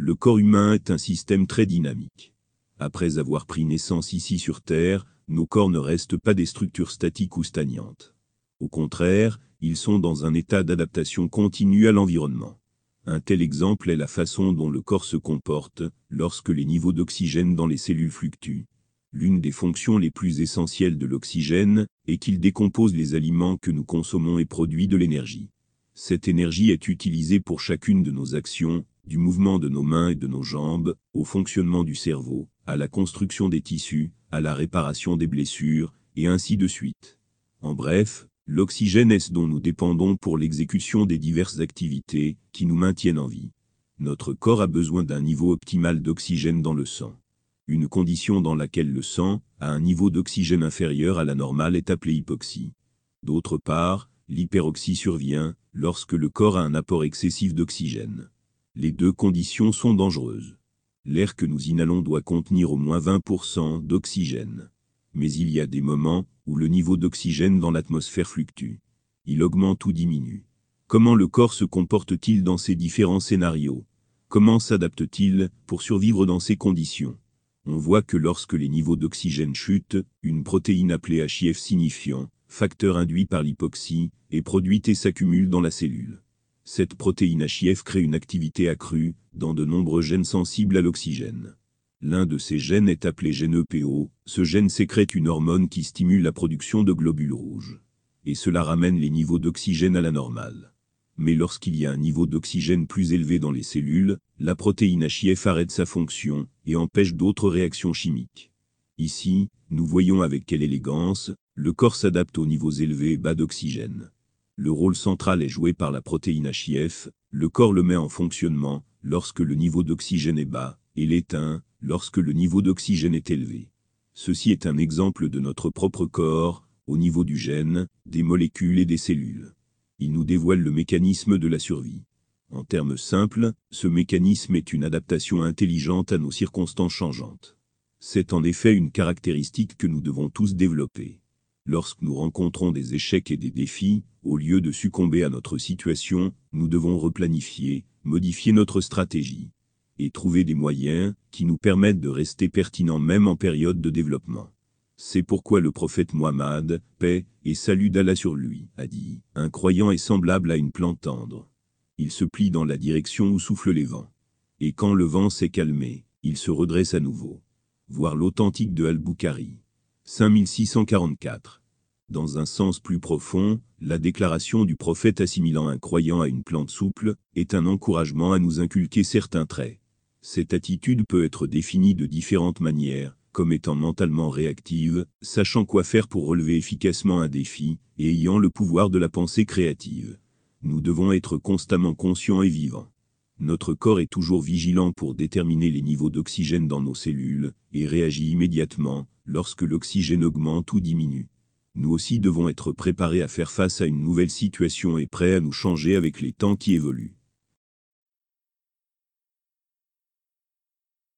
le corps humain est un système très dynamique. Après avoir pris naissance ici sur Terre, nos corps ne restent pas des structures statiques ou stagnantes. Au contraire, ils sont dans un état d'adaptation continue à l'environnement. Un tel exemple est la façon dont le corps se comporte lorsque les niveaux d'oxygène dans les cellules fluctuent. L'une des fonctions les plus essentielles de l'oxygène est qu'il décompose les aliments que nous consommons et produit de l'énergie. Cette énergie est utilisée pour chacune de nos actions, du mouvement de nos mains et de nos jambes, au fonctionnement du cerveau, à la construction des tissus, à la réparation des blessures, et ainsi de suite. En bref, l'oxygène est ce dont nous dépendons pour l'exécution des diverses activités qui nous maintiennent en vie. Notre corps a besoin d'un niveau optimal d'oxygène dans le sang. Une condition dans laquelle le sang a un niveau d'oxygène inférieur à la normale est appelée hypoxie. D'autre part, l'hyperoxie survient lorsque le corps a un apport excessif d'oxygène. Les deux conditions sont dangereuses l'air que nous inhalons doit contenir au moins 20% d'oxygène. Mais il y a des moments où le niveau d'oxygène dans l'atmosphère fluctue. Il augmente ou diminue. Comment le corps se comporte-t-il dans ces différents scénarios? Comment s'adapte-t-il pour survivre dans ces conditions? On voit que lorsque les niveaux d'oxygène chutent, une protéine appelée HIF signifiant facteur induit par l'hypoxie est produite et s'accumule dans la cellule. Cette protéine HIF crée une activité accrue dans de nombreux gènes sensibles à l'oxygène. L'un de ces gènes est appelé gène EPO, ce gène sécrète une hormone qui stimule la production de globules rouges. Et cela ramène les niveaux d'oxygène à la normale. Mais lorsqu'il y a un niveau d'oxygène plus élevé dans les cellules, la protéine HIF arrête sa fonction et empêche d'autres réactions chimiques. Ici, nous voyons avec quelle élégance, le corps s'adapte aux niveaux élevés et bas d'oxygène. Le rôle central est joué par la protéine HIF, le corps le met en fonctionnement lorsque le niveau d'oxygène est bas, et l'éteint lorsque le niveau d'oxygène est élevé. Ceci est un exemple de notre propre corps, au niveau du gène, des molécules et des cellules. Il nous dévoile le mécanisme de la survie. En termes simples, ce mécanisme est une adaptation intelligente à nos circonstances changeantes. C'est en effet une caractéristique que nous devons tous développer. Lorsque nous rencontrons des échecs et des défis, au lieu de succomber à notre situation, nous devons replanifier, modifier notre stratégie et trouver des moyens qui nous permettent de rester pertinents même en période de développement. C'est pourquoi le prophète Muhammad, paix et salut d'Allah sur lui, a dit Un croyant est semblable à une plante tendre. Il se plie dans la direction où soufflent les vents. Et quand le vent s'est calmé, il se redresse à nouveau. Voir l'authentique de Al-Bukhari. 5644. Dans un sens plus profond, la déclaration du prophète assimilant un croyant à une plante souple est un encouragement à nous inculquer certains traits. Cette attitude peut être définie de différentes manières, comme étant mentalement réactive, sachant quoi faire pour relever efficacement un défi, et ayant le pouvoir de la pensée créative. Nous devons être constamment conscients et vivants. Notre corps est toujours vigilant pour déterminer les niveaux d'oxygène dans nos cellules, et réagit immédiatement, lorsque l'oxygène augmente ou diminue. Nous aussi devons être préparés à faire face à une nouvelle situation et prêts à nous changer avec les temps qui évoluent.